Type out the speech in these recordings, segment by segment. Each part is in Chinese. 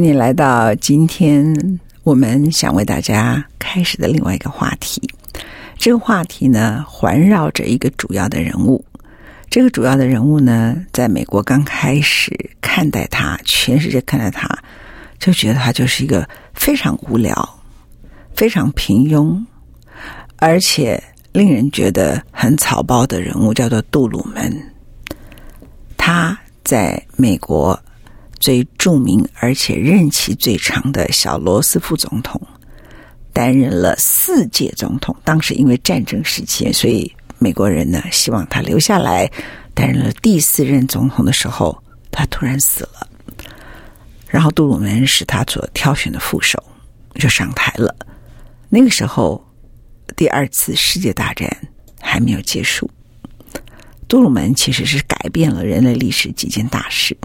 欢迎你来到今天我们想为大家开始的另外一个话题。这个话题呢，环绕着一个主要的人物。这个主要的人物呢，在美国刚开始看待他，全世界看待他，就觉得他就是一个非常无聊、非常平庸，而且令人觉得很草包的人物，叫做杜鲁门。他在美国。最著名而且任期最长的小罗斯福总统，担任了四届总统。当时因为战争时期，所以美国人呢希望他留下来担任了第四任总统的时候，他突然死了。然后杜鲁门是他所挑选的副手，就上台了。那个时候，第二次世界大战还没有结束。杜鲁门其实是改变了人类历史几件大事。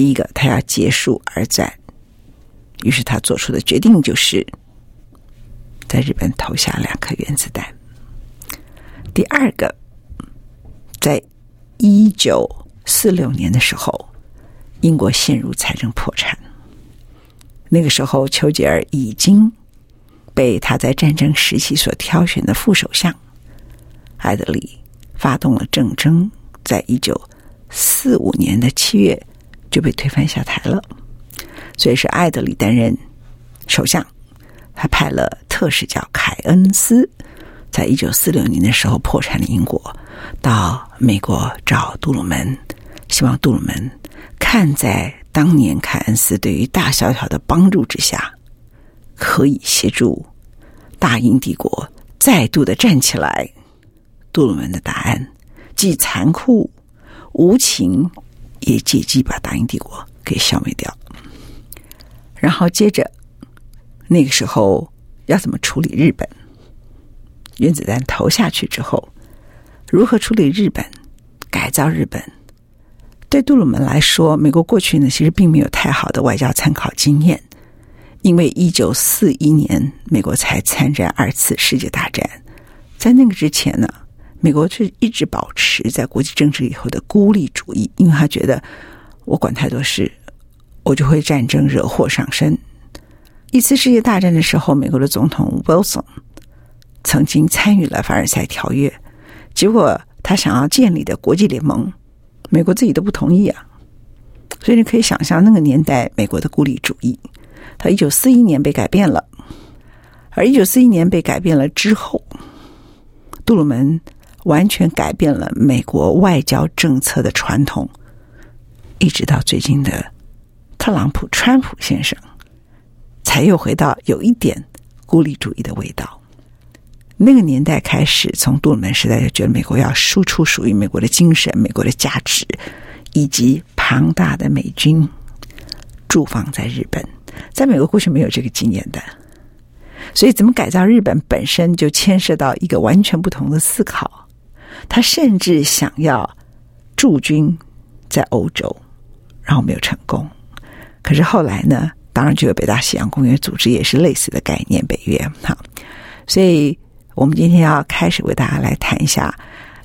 第一个，他要结束二战，于是他做出的决定就是在日本投下两颗原子弹。第二个，在一九四六年的时候，英国陷入财政破产。那个时候，丘吉尔已经被他在战争时期所挑选的副首相艾德里发动了政争，在一九四五年的七月。就被推翻下台了，所以是艾德里担任首相。他派了特使叫凯恩斯，在一九四六年的时候破产的英国，到美国找杜鲁门，希望杜鲁门看在当年凯恩斯对于大萧条的帮助之下，可以协助大英帝国再度的站起来。杜鲁门的答案既残酷无情。也借机把大英帝国给消灭掉，然后接着那个时候要怎么处理日本？原子弹投下去之后，如何处理日本？改造日本？对杜鲁门来说，美国过去呢其实并没有太好的外交参考经验，因为一九四一年美国才参战二次世界大战，在那个之前呢。美国却一直保持在国际政治里头的孤立主义，因为他觉得我管太多事，我就会战争惹祸上身。一次世界大战的时候，美国的总统 Wilson 曾经参与了凡尔赛条约，结果他想要建立的国际联盟，美国自己都不同意啊。所以你可以想象那个年代美国的孤立主义。他一九四一年被改变了，而一九四一年被改变了之后，杜鲁门。完全改变了美国外交政策的传统，一直到最近的特朗普、川普先生，才又回到有一点孤立主义的味道。那个年代开始，从杜鲁门时代就觉得美国要输出属于美国的精神、美国的价值，以及庞大的美军驻防在日本。在美国过去没有这个经验的，所以怎么改造日本本身就牵涉到一个完全不同的思考。他甚至想要驻军在欧洲，然后没有成功。可是后来呢？当然就有北大西洋公约组织，也是类似的概念，北约。哈，所以我们今天要开始为大家来谈一下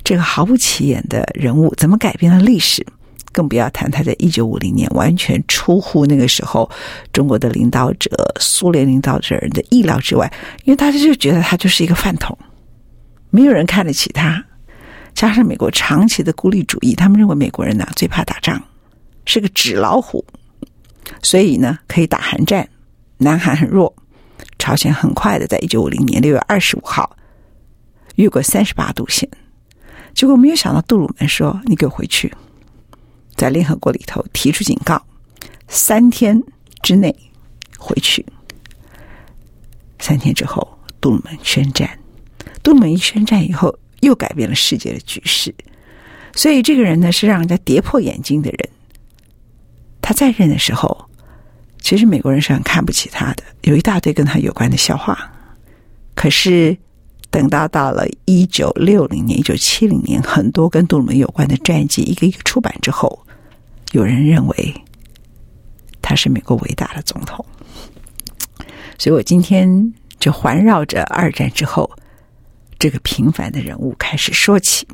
这个毫不起眼的人物怎么改变了历史，更不要谈他在一九五零年完全出乎那个时候中国的领导者、苏联领导者人的意料之外，因为大家就觉得他就是一个饭桶，没有人看得起他。加上美国长期的孤立主义，他们认为美国人呢最怕打仗，是个纸老虎，所以呢可以打韩战。南韩很弱，朝鲜很快的在一九五零年六月二十五号越过三十八度线。结果没有想到，杜鲁门说：“你给我回去，在联合国里头提出警告，三天之内回去。”三天之后，杜鲁门宣战。杜鲁门一宣战以后，又改变了世界的局势。所以，这个人呢，是让人家跌破眼镜的人。他在任的时候，其实美国人是很看不起他的，有一大堆跟他有关的笑话。可是。等到到了一九六零年、一九七零年，很多跟杜鲁门有关的传记一个一个出版之后，有人认为他是美国伟大的总统。所以我今天就环绕着二战之后这个平凡的人物开始说起。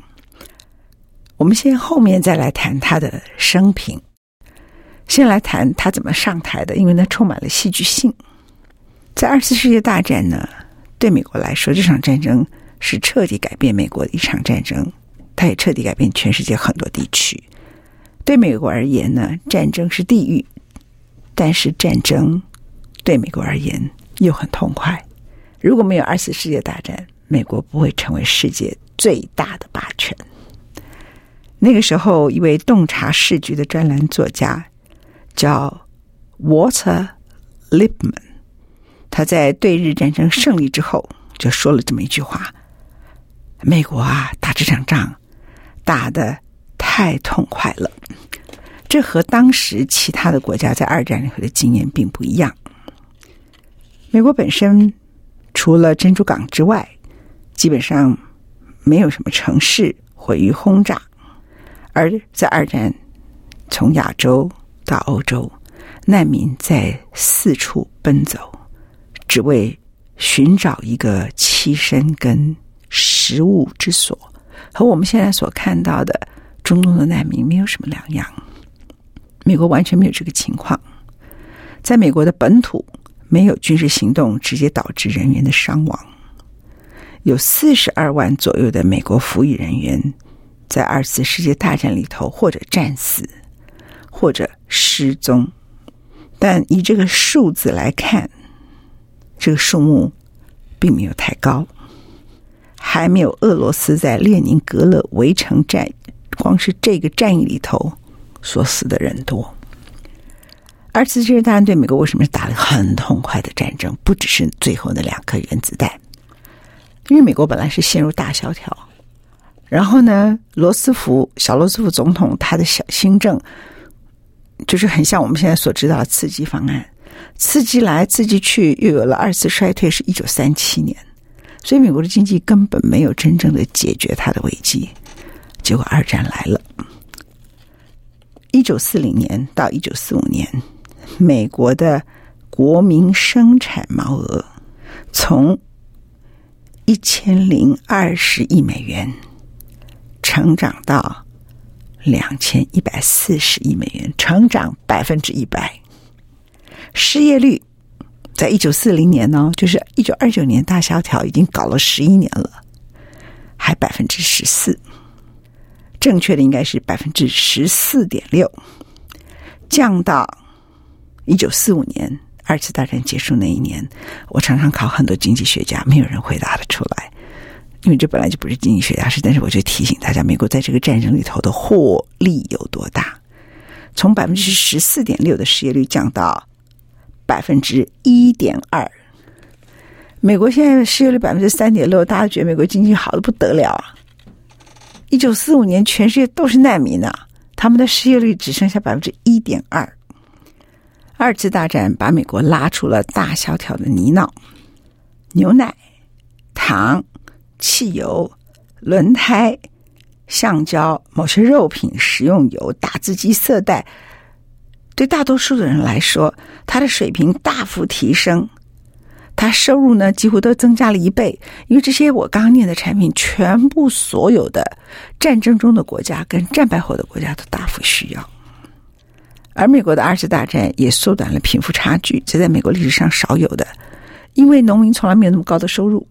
我们先后面再来谈他的生平，先来谈他怎么上台的，因为那充满了戏剧性。在二次世界大战呢，对美国来说，这场战争是彻底改变美国的一场战争，它也彻底改变全世界很多地区。对美国而言呢，战争是地狱，但是战争对美国而言又很痛快。如果没有二次世界大战，美国不会成为世界最大的霸权。那个时候，一位洞察世局的专栏作家叫 Walter Lipman，。他在对日战争胜利之后，就说了这么一句话：“美国啊，打这场仗打得太痛快了。”这和当时其他的国家在二战里头的经验并不一样。美国本身除了珍珠港之外，基本上没有什么城市毁于轰炸，而在二战从亚洲到欧洲，难民在四处奔走。只为寻找一个栖身跟食物之所，和我们现在所看到的中东的难民没有什么两样。美国完全没有这个情况，在美国的本土没有军事行动直接导致人员的伤亡，有四十二万左右的美国服役人员在二次世界大战里头或者战死，或者失踪，但以这个数字来看。这个数目并没有太高，还没有俄罗斯在列宁格勒围城战，光是这个战役里头所死的人多。二次世界大战对美国为什么是打了很痛快的战争？不只是最后那两颗原子弹，因为美国本来是陷入大萧条，然后呢，罗斯福小罗斯福总统他的小新政就是很像我们现在所知道的刺激方案。刺激来刺激去，又有了二次衰退，是一九三七年，所以美国的经济根本没有真正的解决它的危机。结果二战来了，一九四零年到一九四五年，美国的国民生产毛额从一千零二十亿美元成长到两千一百四十亿美元，成长百分之一百。失业率在一九四零年呢，就是一九二九年大萧条已经搞了十一年了，还百分之十四，正确的应该是百分之十四点六，降到一九四五年二次大战结束那一年。我常常考很多经济学家，没有人回答得出来，因为这本来就不是经济学家事。但是我就提醒大家，美国在这个战争里头的获利有多大？从百分之十四点六的失业率降到。百分之一点二，美国现在失业率百分之三点六，大家觉得美国经济好的不得了啊！一九四五年，全世界都是难民呐，他们的失业率只剩下百分之一点二。二次大战把美国拉出了大萧条的泥淖，牛奶、糖、汽油、轮胎、橡胶、某些肉品、食用油、打字机、色带。对大多数的人来说，他的水平大幅提升，它收入呢几乎都增加了一倍，因为这些我刚念的产品，全部所有的战争中的国家跟战败后的国家都大幅需要。而美国的二次大战也缩短了贫富差距，这在美国历史上少有的，因为农民从来没有那么高的收入，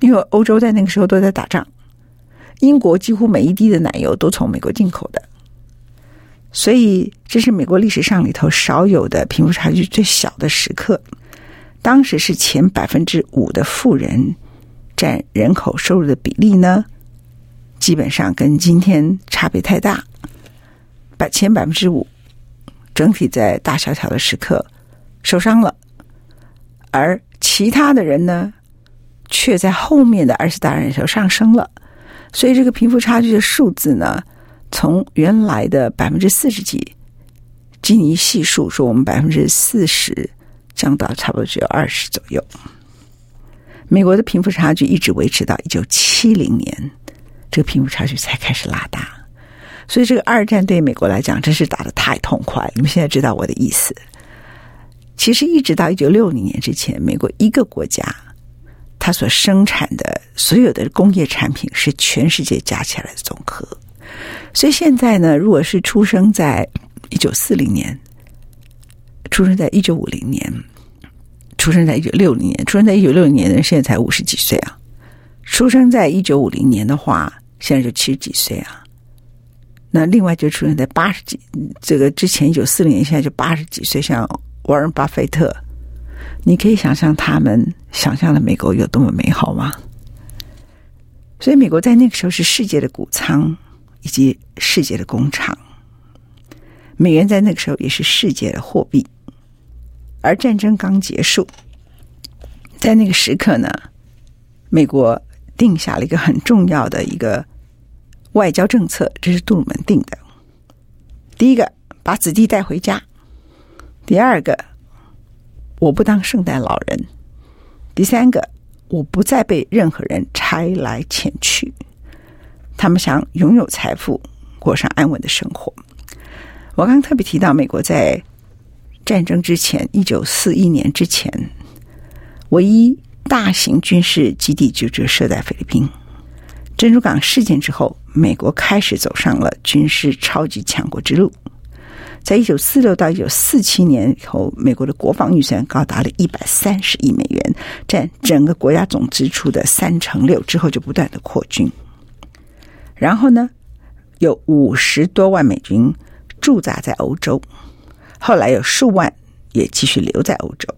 因为欧洲在那个时候都在打仗，英国几乎每一滴的奶油都从美国进口的，所以这是美国历史上里头少有的贫富差距最小的时刻。当时是前百分之五的富人占人口收入的比例呢，基本上跟今天差别太大，百前百分之五。整体在大萧条的时刻受伤了，而其他的人呢，却在后面的二次大战时候上升了。所以这个贫富差距的数字呢，从原来的百分之四十几，基尼系数说我们百分之四十降到差不多只有二十左右。美国的贫富差距一直维持到一九七零年，这个贫富差距才开始拉大。所以，这个二战对美国来讲真是打得太痛快。你们现在知道我的意思。其实，一直到一九六零年之前，美国一个国家，它所生产的所有的工业产品是全世界加起来的总和。所以，现在呢，如果是出生在一九四零年，出生在一九五零年，出生在一九六零年，出生在一九六零年的人现在才五十几岁啊。出生在一九五零年的话，现在就七十几岁啊。那另外就出现在八十几，这个之前一九四零年，现在就八十几岁，像沃伦·巴菲特，你可以想象他们想象的美国有多么美好吗？所以，美国在那个时候是世界的谷仓以及世界的工厂，美元在那个时候也是世界的货币。而战争刚结束，在那个时刻呢，美国定下了一个很重要的一个。外交政策，这是杜鲁门定的。第一个，把子弟带回家；第二个，我不当圣诞老人；第三个，我不再被任何人拆来遣去。他们想拥有财富，过上安稳的生活。我刚刚特别提到，美国在战争之前，一九四一年之前，唯一大型军事基地就就设在菲律宾。珍珠港事件之后，美国开始走上了军事超级强国之路。在一九四六到一九四七年以后，美国的国防预算高达了一百三十亿美元，占整个国家总支出的三成六。之后就不断的扩军。然后呢，有五十多万美军驻扎在欧洲，后来有数万也继续留在欧洲。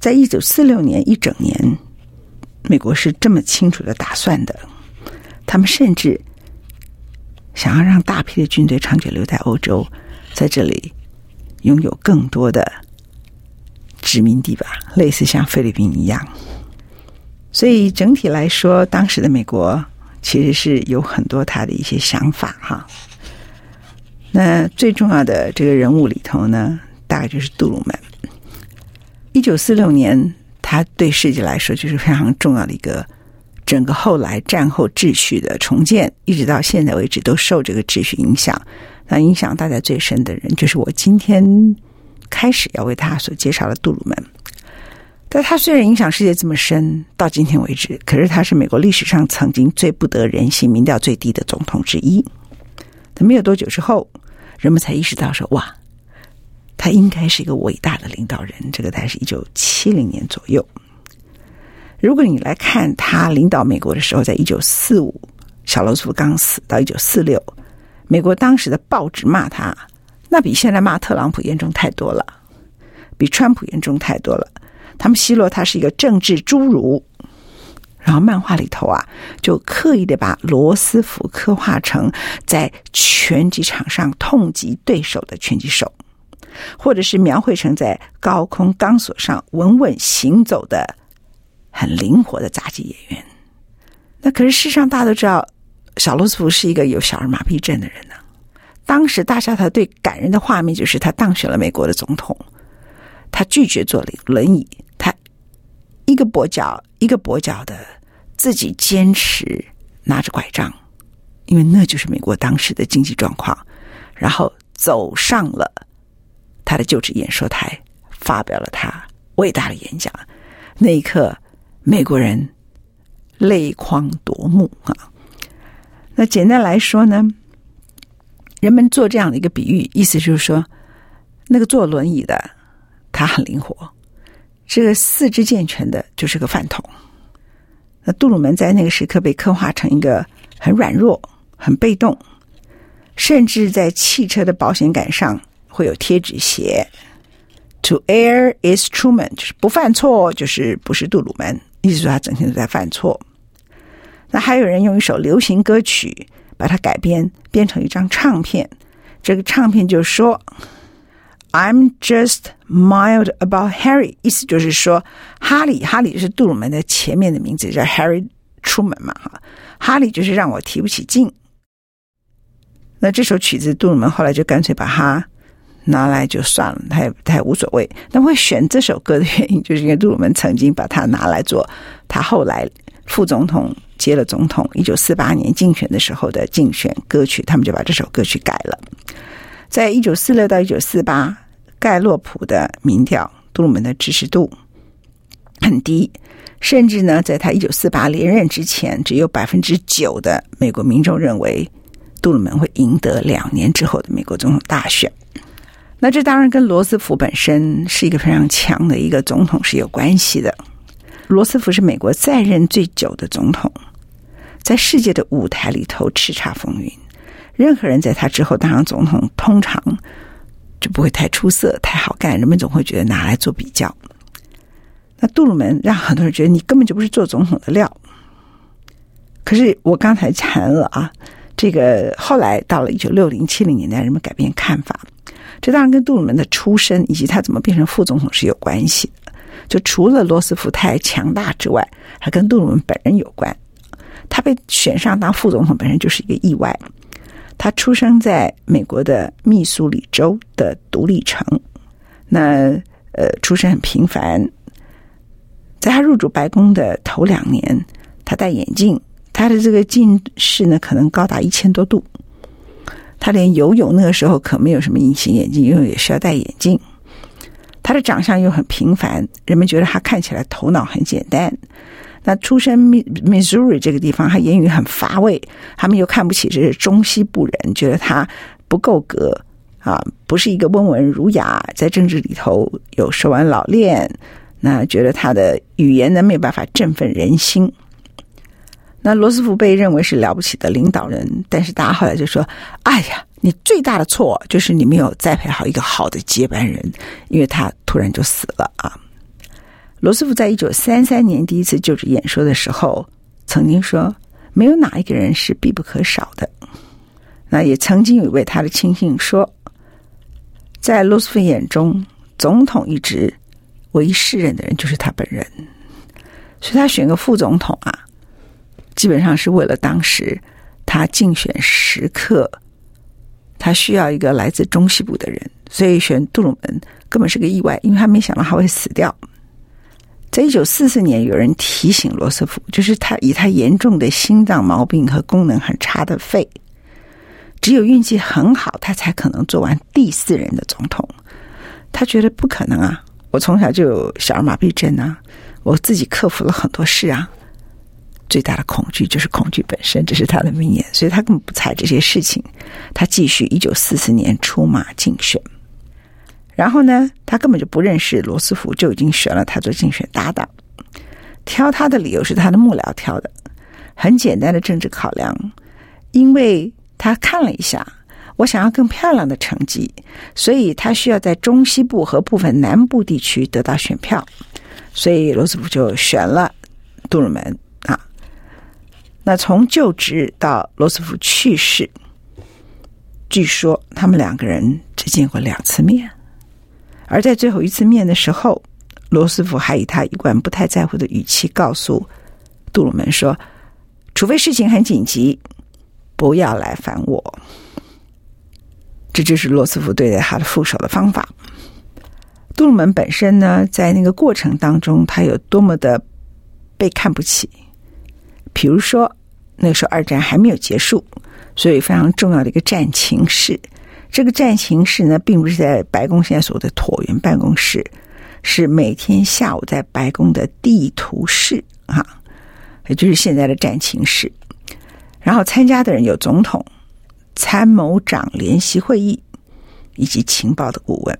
在一九四六年一整年。美国是这么清楚的打算的，他们甚至想要让大批的军队长久留在欧洲，在这里拥有更多的殖民地吧，类似像菲律宾一样。所以整体来说，当时的美国其实是有很多他的一些想法哈。那最重要的这个人物里头呢，大概就是杜鲁门。一九四六年。他对世界来说就是非常重要的一个，整个后来战后秩序的重建，一直到现在为止都受这个秩序影响。那影响大家最深的人，就是我今天开始要为大家所介绍的杜鲁门。但他虽然影响世界这么深，到今天为止，可是他是美国历史上曾经最不得人心、民调最低的总统之一。那没有多久之后，人们才意识到说：“哇！”他应该是一个伟大的领导人，这个大概是一九七零年左右。如果你来看他领导美国的时候，在一九四五，小罗斯福刚死，到一九四六，美国当时的报纸骂他，那比现在骂特朗普严重太多了，比川普严重太多了。他们奚落他是一个政治侏儒，然后漫画里头啊，就刻意的把罗斯福刻画成在拳击场上痛击对手的拳击手。或者是描绘成在高空钢索上稳稳行走的很灵活的杂技演员，那可是世上大家都知道，小罗斯福是一个有小儿麻痹症的人呢。当时大萧条最感人的画面就是他当选了美国的总统，他拒绝坐轮椅，他一个跛脚一个跛脚的自己坚持拿着拐杖，因为那就是美国当时的经济状况，然后走上了。他的就职演说台发表了他伟大的演讲。那一刻，美国人泪眶夺目啊！那简单来说呢，人们做这样的一个比喻，意思就是说，那个坐轮椅的他很灵活，这个四肢健全的就是个饭桶。那杜鲁门在那个时刻被刻画成一个很软弱、很被动，甚至在汽车的保险杆上会有贴纸写。To err is Truman，就是不犯错，就是不是杜鲁门。意思说他整天都在犯错。那还有人用一首流行歌曲把它改编，变成一张唱片。这个唱片就说：“I'm just mild about Harry。”意思就是说，哈利，哈利是杜鲁门的前面的名字，叫 Harry 出门嘛，哈，哈利就是让我提不起劲。那这首曲子，杜鲁门后来就干脆把它。拿来就算了，他也他也无所谓。那会选这首歌的原因，就是因为杜鲁门曾经把它拿来做他后来副总统接了总统一九四八年竞选的时候的竞选歌曲，他们就把这首歌曲改了。在一九四六到一九四八，盖洛普的民调，杜鲁门的支持度很低，甚至呢，在他一九四八连任之前，只有百分之九的美国民众认为杜鲁门会赢得两年之后的美国总统大选。那这当然跟罗斯福本身是一个非常强的一个总统是有关系的。罗斯福是美国在任最久的总统，在世界的舞台里头叱咤风云。任何人在他之后当上总统，通常就不会太出色、太好干，人们总会觉得拿来做比较。那杜鲁门让很多人觉得你根本就不是做总统的料。可是我刚才谈了啊，这个后来到了一九六零、七零年代，人们改变看法。这当然跟杜鲁门的出身以及他怎么变成副总统是有关系的。就除了罗斯福太强大之外，还跟杜鲁门本人有关。他被选上当副总统本身就是一个意外。他出生在美国的密苏里州的独立城，那呃，出身很平凡。在他入主白宫的头两年，他戴眼镜，他的这个近视呢，可能高达一千多度。他连游泳那个时候可没有什么隐形眼镜，因为也需要戴眼镜。他的长相又很平凡，人们觉得他看起来头脑很简单。那出身 Missouri 这个地方，他言语很乏味，他们又看不起这些中西部人，觉得他不够格啊，不是一个温文儒雅，在政治里头有手腕老练。那觉得他的语言呢，没有办法振奋人心。那罗斯福被认为是了不起的领导人，但是大家后来就说：“哎呀，你最大的错就是你没有栽培好一个好的接班人，因为他突然就死了啊。”罗斯福在一九三三年第一次就职演说的时候，曾经说：“没有哪一个人是必不可少的。”那也曾经有一位他的亲信说：“在罗斯福眼中，总统一职唯一适任的人就是他本人，所以他选个副总统啊。”基本上是为了当时他竞选时刻，他需要一个来自中西部的人，所以选杜鲁门根本是个意外，因为他没想到他会死掉。在一九四四年，有人提醒罗斯福，就是他以他严重的心脏毛病和功能很差的肺，只有运气很好，他才可能做完第四任的总统。他觉得不可能啊！我从小就有小儿麻痹症啊，我自己克服了很多事啊。最大的恐惧就是恐惧本身，这是他的名言，所以他根本不睬这些事情。他继续一九四四年出马竞选，然后呢，他根本就不认识罗斯福，就已经选了他做竞选搭档。挑他的理由是他的幕僚挑的，很简单的政治考量，因为他看了一下，我想要更漂亮的成绩，所以他需要在中西部和部分南部地区得到选票，所以罗斯福就选了杜鲁门。那从就职到罗斯福去世，据说他们两个人只见过两次面，而在最后一次面的时候，罗斯福还以他一贯不太在乎的语气告诉杜鲁门说：“除非事情很紧急，不要来烦我。”这就是罗斯福对待他的副手的方法。杜鲁门本身呢，在那个过程当中，他有多么的被看不起，比如说。那个时候二战还没有结束，所以非常重要的一个战情室。这个战情室呢，并不是在白宫现在所谓的椭圆办公室，是每天下午在白宫的地图室啊，也就是现在的战情室。然后参加的人有总统、参谋长联席会议以及情报的顾问，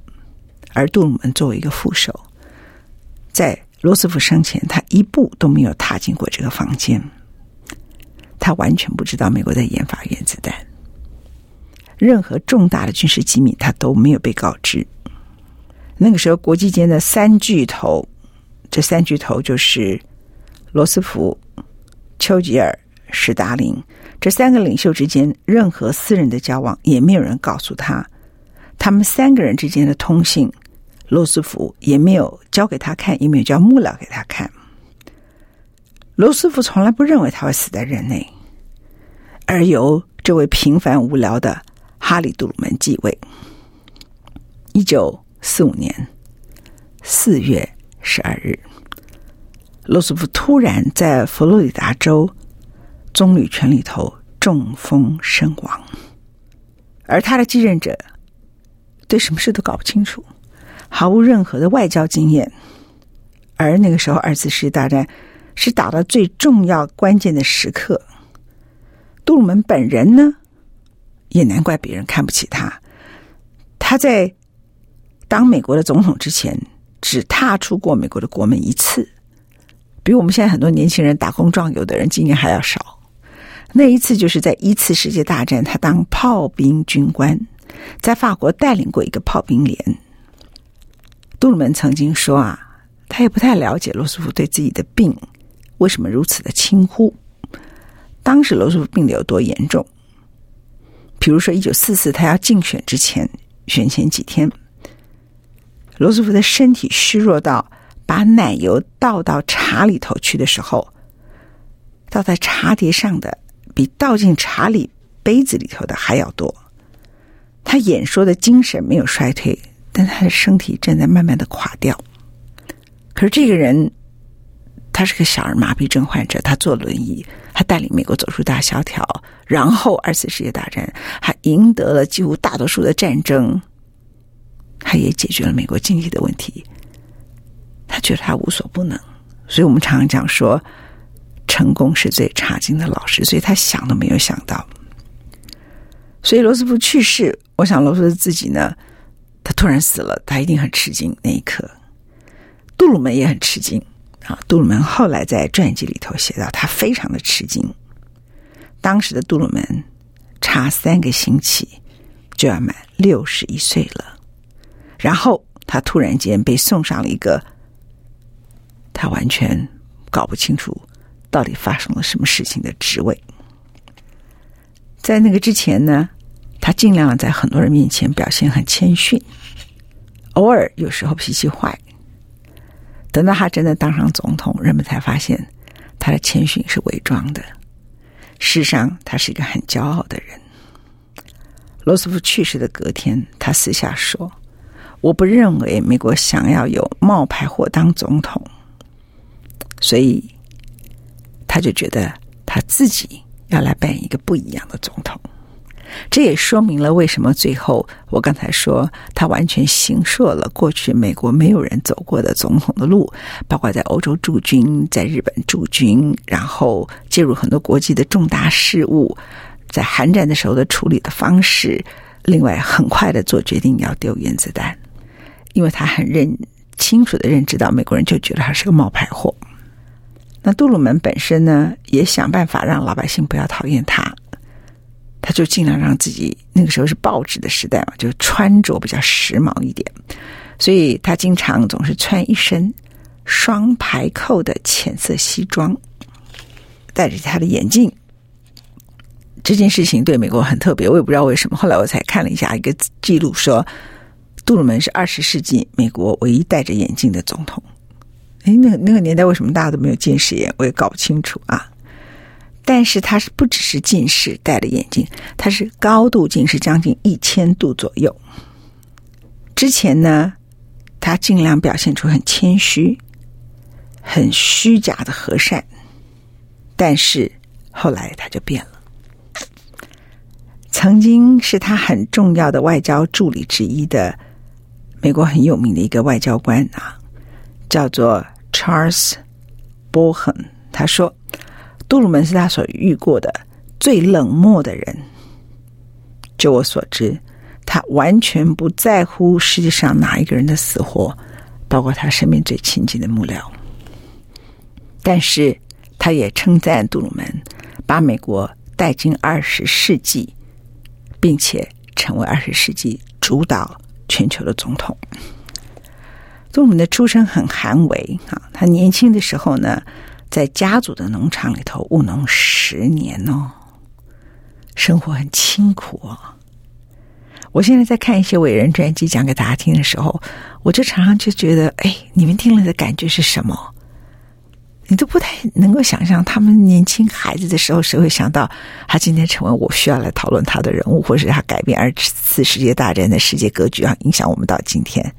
而杜鲁门作为一个副手，在罗斯福生前，他一步都没有踏进过这个房间，他完全不知道美国在研发原子弹，任何重大的军事机密他都没有被告知。那个时候，国际间的三巨头，这三巨头就是罗斯福、丘吉尔、史达林这三个领袖之间，任何私人的交往也没有人告诉他。他们三个人之间的通信，罗斯福也没有交给他看，也没有交幕僚给他看。罗斯福从来不认为他会死在任内，而由这位平凡无聊的哈里·杜鲁门继位。一九四五年四月十二日，罗斯福突然在佛罗里达州棕榈泉里头中风身亡，而他的继任者对什么事都搞不清楚，毫无任何的外交经验。而那个时候，二次世界大战是打到最重要关键的时刻，杜鲁门本人呢，也难怪别人看不起他，他在。当美国的总统之前，只踏出过美国的国门一次，比我们现在很多年轻人打工壮游的人经验还要少。那一次就是在一次世界大战，他当炮兵军官，在法国带领过一个炮兵连。杜鲁门曾经说啊，他也不太了解罗斯福对自己的病为什么如此的轻忽。当时罗斯福病得有多严重？比如说，一九四四他要竞选之前，选前几天。罗斯福的身体虚弱到把奶油倒到茶里头去的时候，倒在茶碟上的比倒进茶里杯子里头的还要多。他演说的精神没有衰退，但他的身体正在慢慢的垮掉。可是这个人，他是个小儿麻痹症患者，他坐轮椅，他带领美国走出大萧条，然后二次世界大战，还赢得了几乎大多数的战争。他也解决了美国经济的问题，他觉得他无所不能，所以我们常常讲说，成功是最差劲的老师，所以他想都没有想到。所以罗斯福去世，我想罗斯福自己呢，他突然死了，他一定很吃惊那一刻。杜鲁门也很吃惊啊，杜鲁门后来在传记里头写到，他非常的吃惊。当时的杜鲁门差三个星期就要满六十一岁了。然后他突然间被送上了一个他完全搞不清楚到底发生了什么事情的职位。在那个之前呢，他尽量在很多人面前表现很谦逊，偶尔有时候脾气坏。等到他真的当上总统，人们才发现他的谦逊是伪装的。事实上，他是一个很骄傲的人。罗斯福去世的隔天，他私下说。我不认为美国想要有冒牌货当总统，所以他就觉得他自己要来扮演一个不一样的总统。这也说明了为什么最后我刚才说他完全形塑了过去美国没有人走过的总统的路，包括在欧洲驻军、在日本驻军，然后介入很多国际的重大事务，在韩战的时候的处理的方式，另外很快的做决定要丢原子弹。因为他很认清楚的认知到，美国人就觉得他是个冒牌货。那杜鲁门本身呢，也想办法让老百姓不要讨厌他，他就尽量让自己那个时候是报纸的时代嘛，就穿着比较时髦一点，所以他经常总是穿一身双排扣的浅色西装，戴着他的眼镜。这件事情对美国很特别，我也不知道为什么。后来我才看了一下一个记录说。杜鲁门是二十世纪美国唯一戴着眼镜的总统。哎，那个那个年代为什么大家都没有近视眼？我也搞不清楚啊。但是他是不只是近视，戴了眼镜，他是高度近视，将近一千度左右。之前呢，他尽量表现出很谦虚、很虚假的和善，但是后来他就变了。曾经是他很重要的外交助理之一的。美国很有名的一个外交官啊，叫做 Charles Bohan，他说，杜鲁门是他所遇过的最冷漠的人。就我所知，他完全不在乎世界上哪一个人的死活，包括他身边最亲近的幕僚。但是，他也称赞杜鲁门把美国带进二十世纪，并且成为二十世纪主导全球的总统。杜鲁门的出身很寒微啊，他年轻的时候呢，在家族的农场里头务农十年哦。生活很清苦哦。我现在在看一些伟人传记讲给大家听的时候，我就常常就觉得，哎，你们听了的感觉是什么？你都不太能够想象，他们年轻孩子的时候，谁会想到他今天成为我需要来讨论他的人物，或是他改变二次世界大战的世界格局啊，影响我们到今天。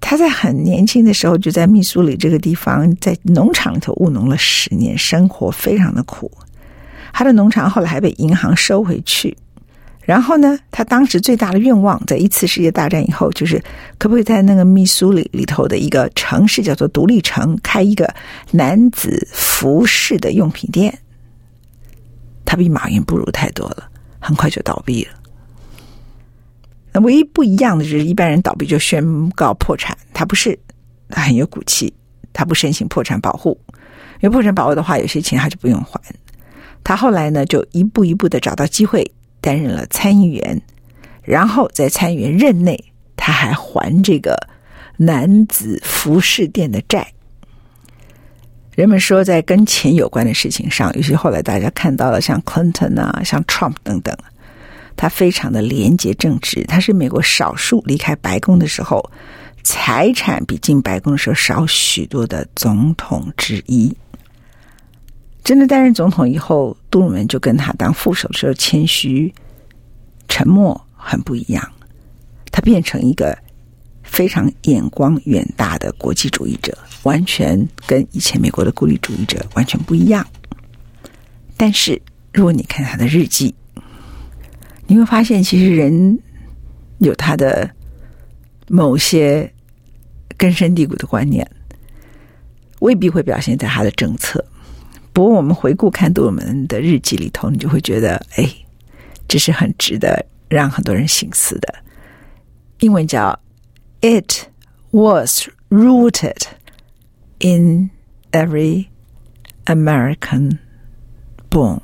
他在很年轻的时候就在密苏里这个地方，在农场里头务农了十年，生活非常的苦。他的农场后来还被银行收回去，然后呢，他当时最大的愿望，在一次世界大战以后，就是可不可以在那个密苏里里头的一个城市叫做独立城开一个男子服饰的用品店。他比马云不如太多了，很快就倒闭了。那唯一不一样的就是，一般人倒闭就宣告破产，他不是，他很有骨气，他不申请破产保护，因为破产保护的话，有些钱他就不用还。他后来呢，就一步一步的找到机会，担任了参议员，然后在参议员任内，他还还这个男子服饰店的债。人们说，在跟钱有关的事情上，尤其后来大家看到了，像 Clinton 啊，像 Trump 等等，他非常的廉洁正直。他是美国少数离开白宫的时候，财产比进白宫的时候少许多的总统之一。真的担任总统以后，杜鲁门就跟他当副手的时候谦虚、沉默很不一样。他变成一个非常眼光远大的国际主义者，完全跟以前美国的孤立主义者完全不一样。但是，如果你看他的日记，你会发现，其实人有他的某些根深蒂固的观念，未必会表现在他的政策。不过，我们回顾看杜鲁门的日记里头，你就会觉得，哎，这是很值得让很多人省思的。英文叫 “It was rooted in every American bone”，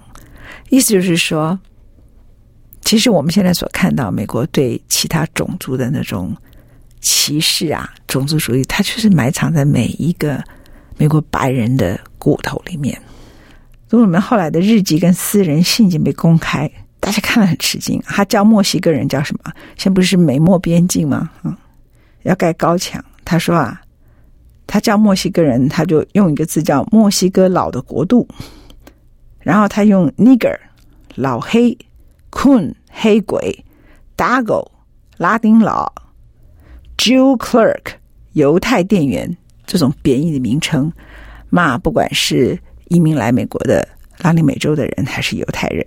意思就是说，其实我们现在所看到美国对其他种族的那种歧视啊、种族主义，它就是埋藏在每一个美国白人的骨头里面。杜鲁门后来的日记跟私人信件被公开，大家看了很吃惊。他叫墨西哥人叫什么？现在不是美墨边境吗？嗯，要盖高墙。他说啊，他叫墨西哥人，他就用一个字叫“墨西哥老的国度”。然后他用 “nigger” 老黑、“coon” 黑鬼、“dago” 拉丁佬、“Jew clerk” 犹太店员这种贬义的名称骂，不管是。移民来美国的拉丁美洲的人还是犹太人，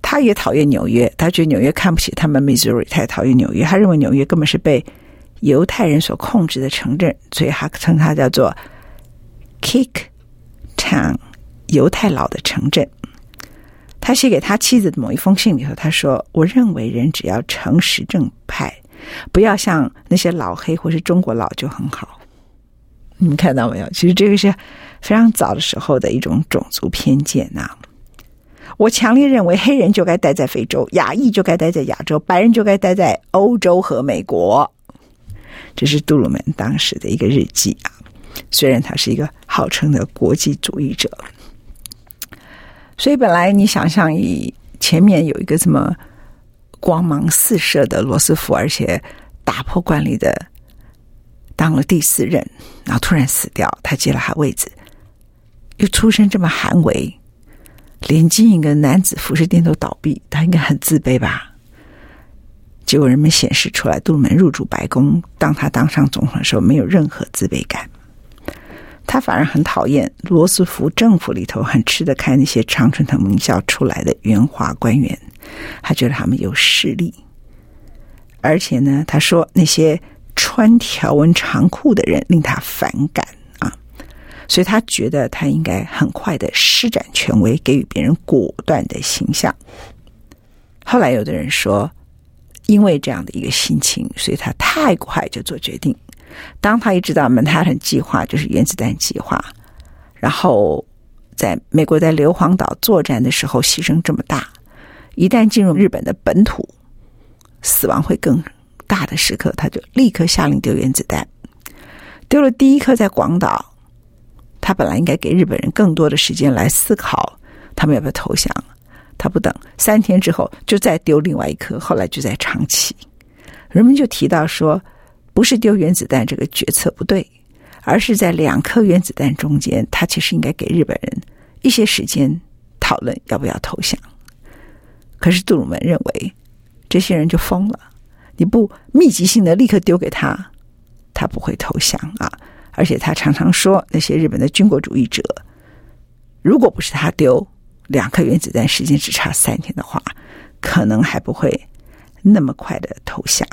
他也讨厌纽约，他觉得纽约看不起他们 Missouri，他也讨厌纽约，他认为纽约根本是被犹太人所控制的城镇，所以他称它叫做 Kick Town，犹太佬的城镇。他写给他妻子的某一封信里头，他说：“我认为人只要诚实正派，不要像那些老黑或是中国佬就很好。”你们看到没有？其实这个是。非常早的时候的一种种族偏见呐、啊，我强烈认为黑人就该待在非洲，亚裔就该待在亚洲，白人就该待在欧洲和美国。这是杜鲁门当时的一个日记啊，虽然他是一个号称的国际主义者，所以本来你想象以前面有一个这么光芒四射的罗斯福，而且打破惯例的当了第四任，然后突然死掉，他接了他位置。又出身这么寒微，连经营个男子服饰店都倒闭，他应该很自卑吧？结果人们显示出来，杜鲁门入主白宫，当他当上总统的时候，没有任何自卑感。他反而很讨厌罗斯福政府里头很吃得开那些常春藤名校出来的圆滑官员，他觉得他们有势力，而且呢，他说那些穿条纹长裤的人令他反感啊，所以他觉得他应该很快的施展权威，给予别人果断的形象。后来有的人说，因为这样的一个心情，所以他太快就做决定。当他一知道曼哈顿计划就是原子弹计划，然后在美国在硫磺岛作战的时候牺牲这么大，一旦进入日本的本土，死亡会更大的时刻，他就立刻下令丢原子弹。丢了第一颗在广岛，他本来应该给日本人更多的时间来思考，他们要不要投降。他不等，三天之后就再丢另外一颗，后来就在长崎，人们就提到说，不是丢原子弹这个决策不对，而是在两颗原子弹中间，他其实应该给日本人一些时间讨论要不要投降。可是杜鲁门认为，这些人就疯了，你不密集性的立刻丢给他，他不会投降啊！而且他常常说，那些日本的军国主义者，如果不是他丢。两颗原子弹时间只差三天的话，可能还不会那么快的投降。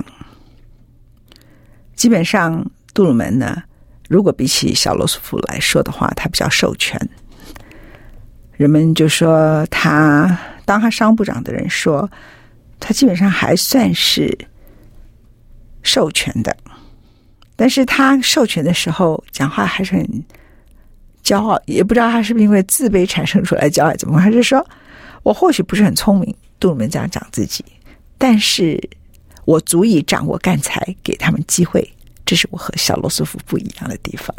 基本上，杜鲁门呢，如果比起小罗斯福来说的话，他比较授权。人们就说他当他商部长的人说，他基本上还算是授权的，但是他授权的时候讲话还是很。骄傲，也不知道他是不是因为自卑产生出来骄傲，怎么还是说我或许不是很聪明？杜鲁门这样讲自己，但是我足以掌握干才，给他们机会，这是我和小罗斯福不一样的地方。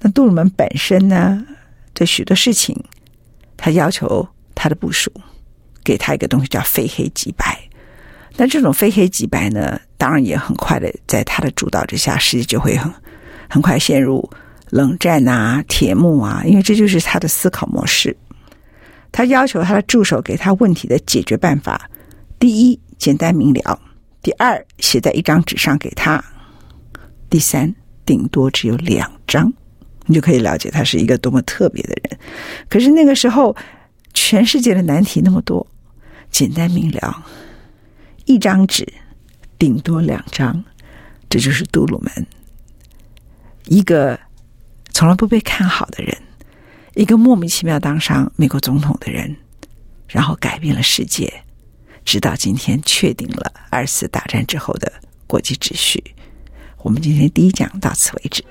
那杜鲁门本身呢，对许多事情，他要求他的部属给他一个东西叫非黑即白。那这种非黑即白呢，当然也很快的在他的主导之下，世界就会很很快陷入。冷战啊，铁幕啊，因为这就是他的思考模式。他要求他的助手给他问题的解决办法：第一，简单明了；第二，写在一张纸上给他；第三，顶多只有两张。你就可以了解他是一个多么特别的人。可是那个时候，全世界的难题那么多，简单明了，一张纸，顶多两张，这就是杜鲁门。一个。从来不被看好的人，一个莫名其妙当上美国总统的人，然后改变了世界，直到今天确定了二次大战之后的国际秩序。我们今天第一讲到此为止。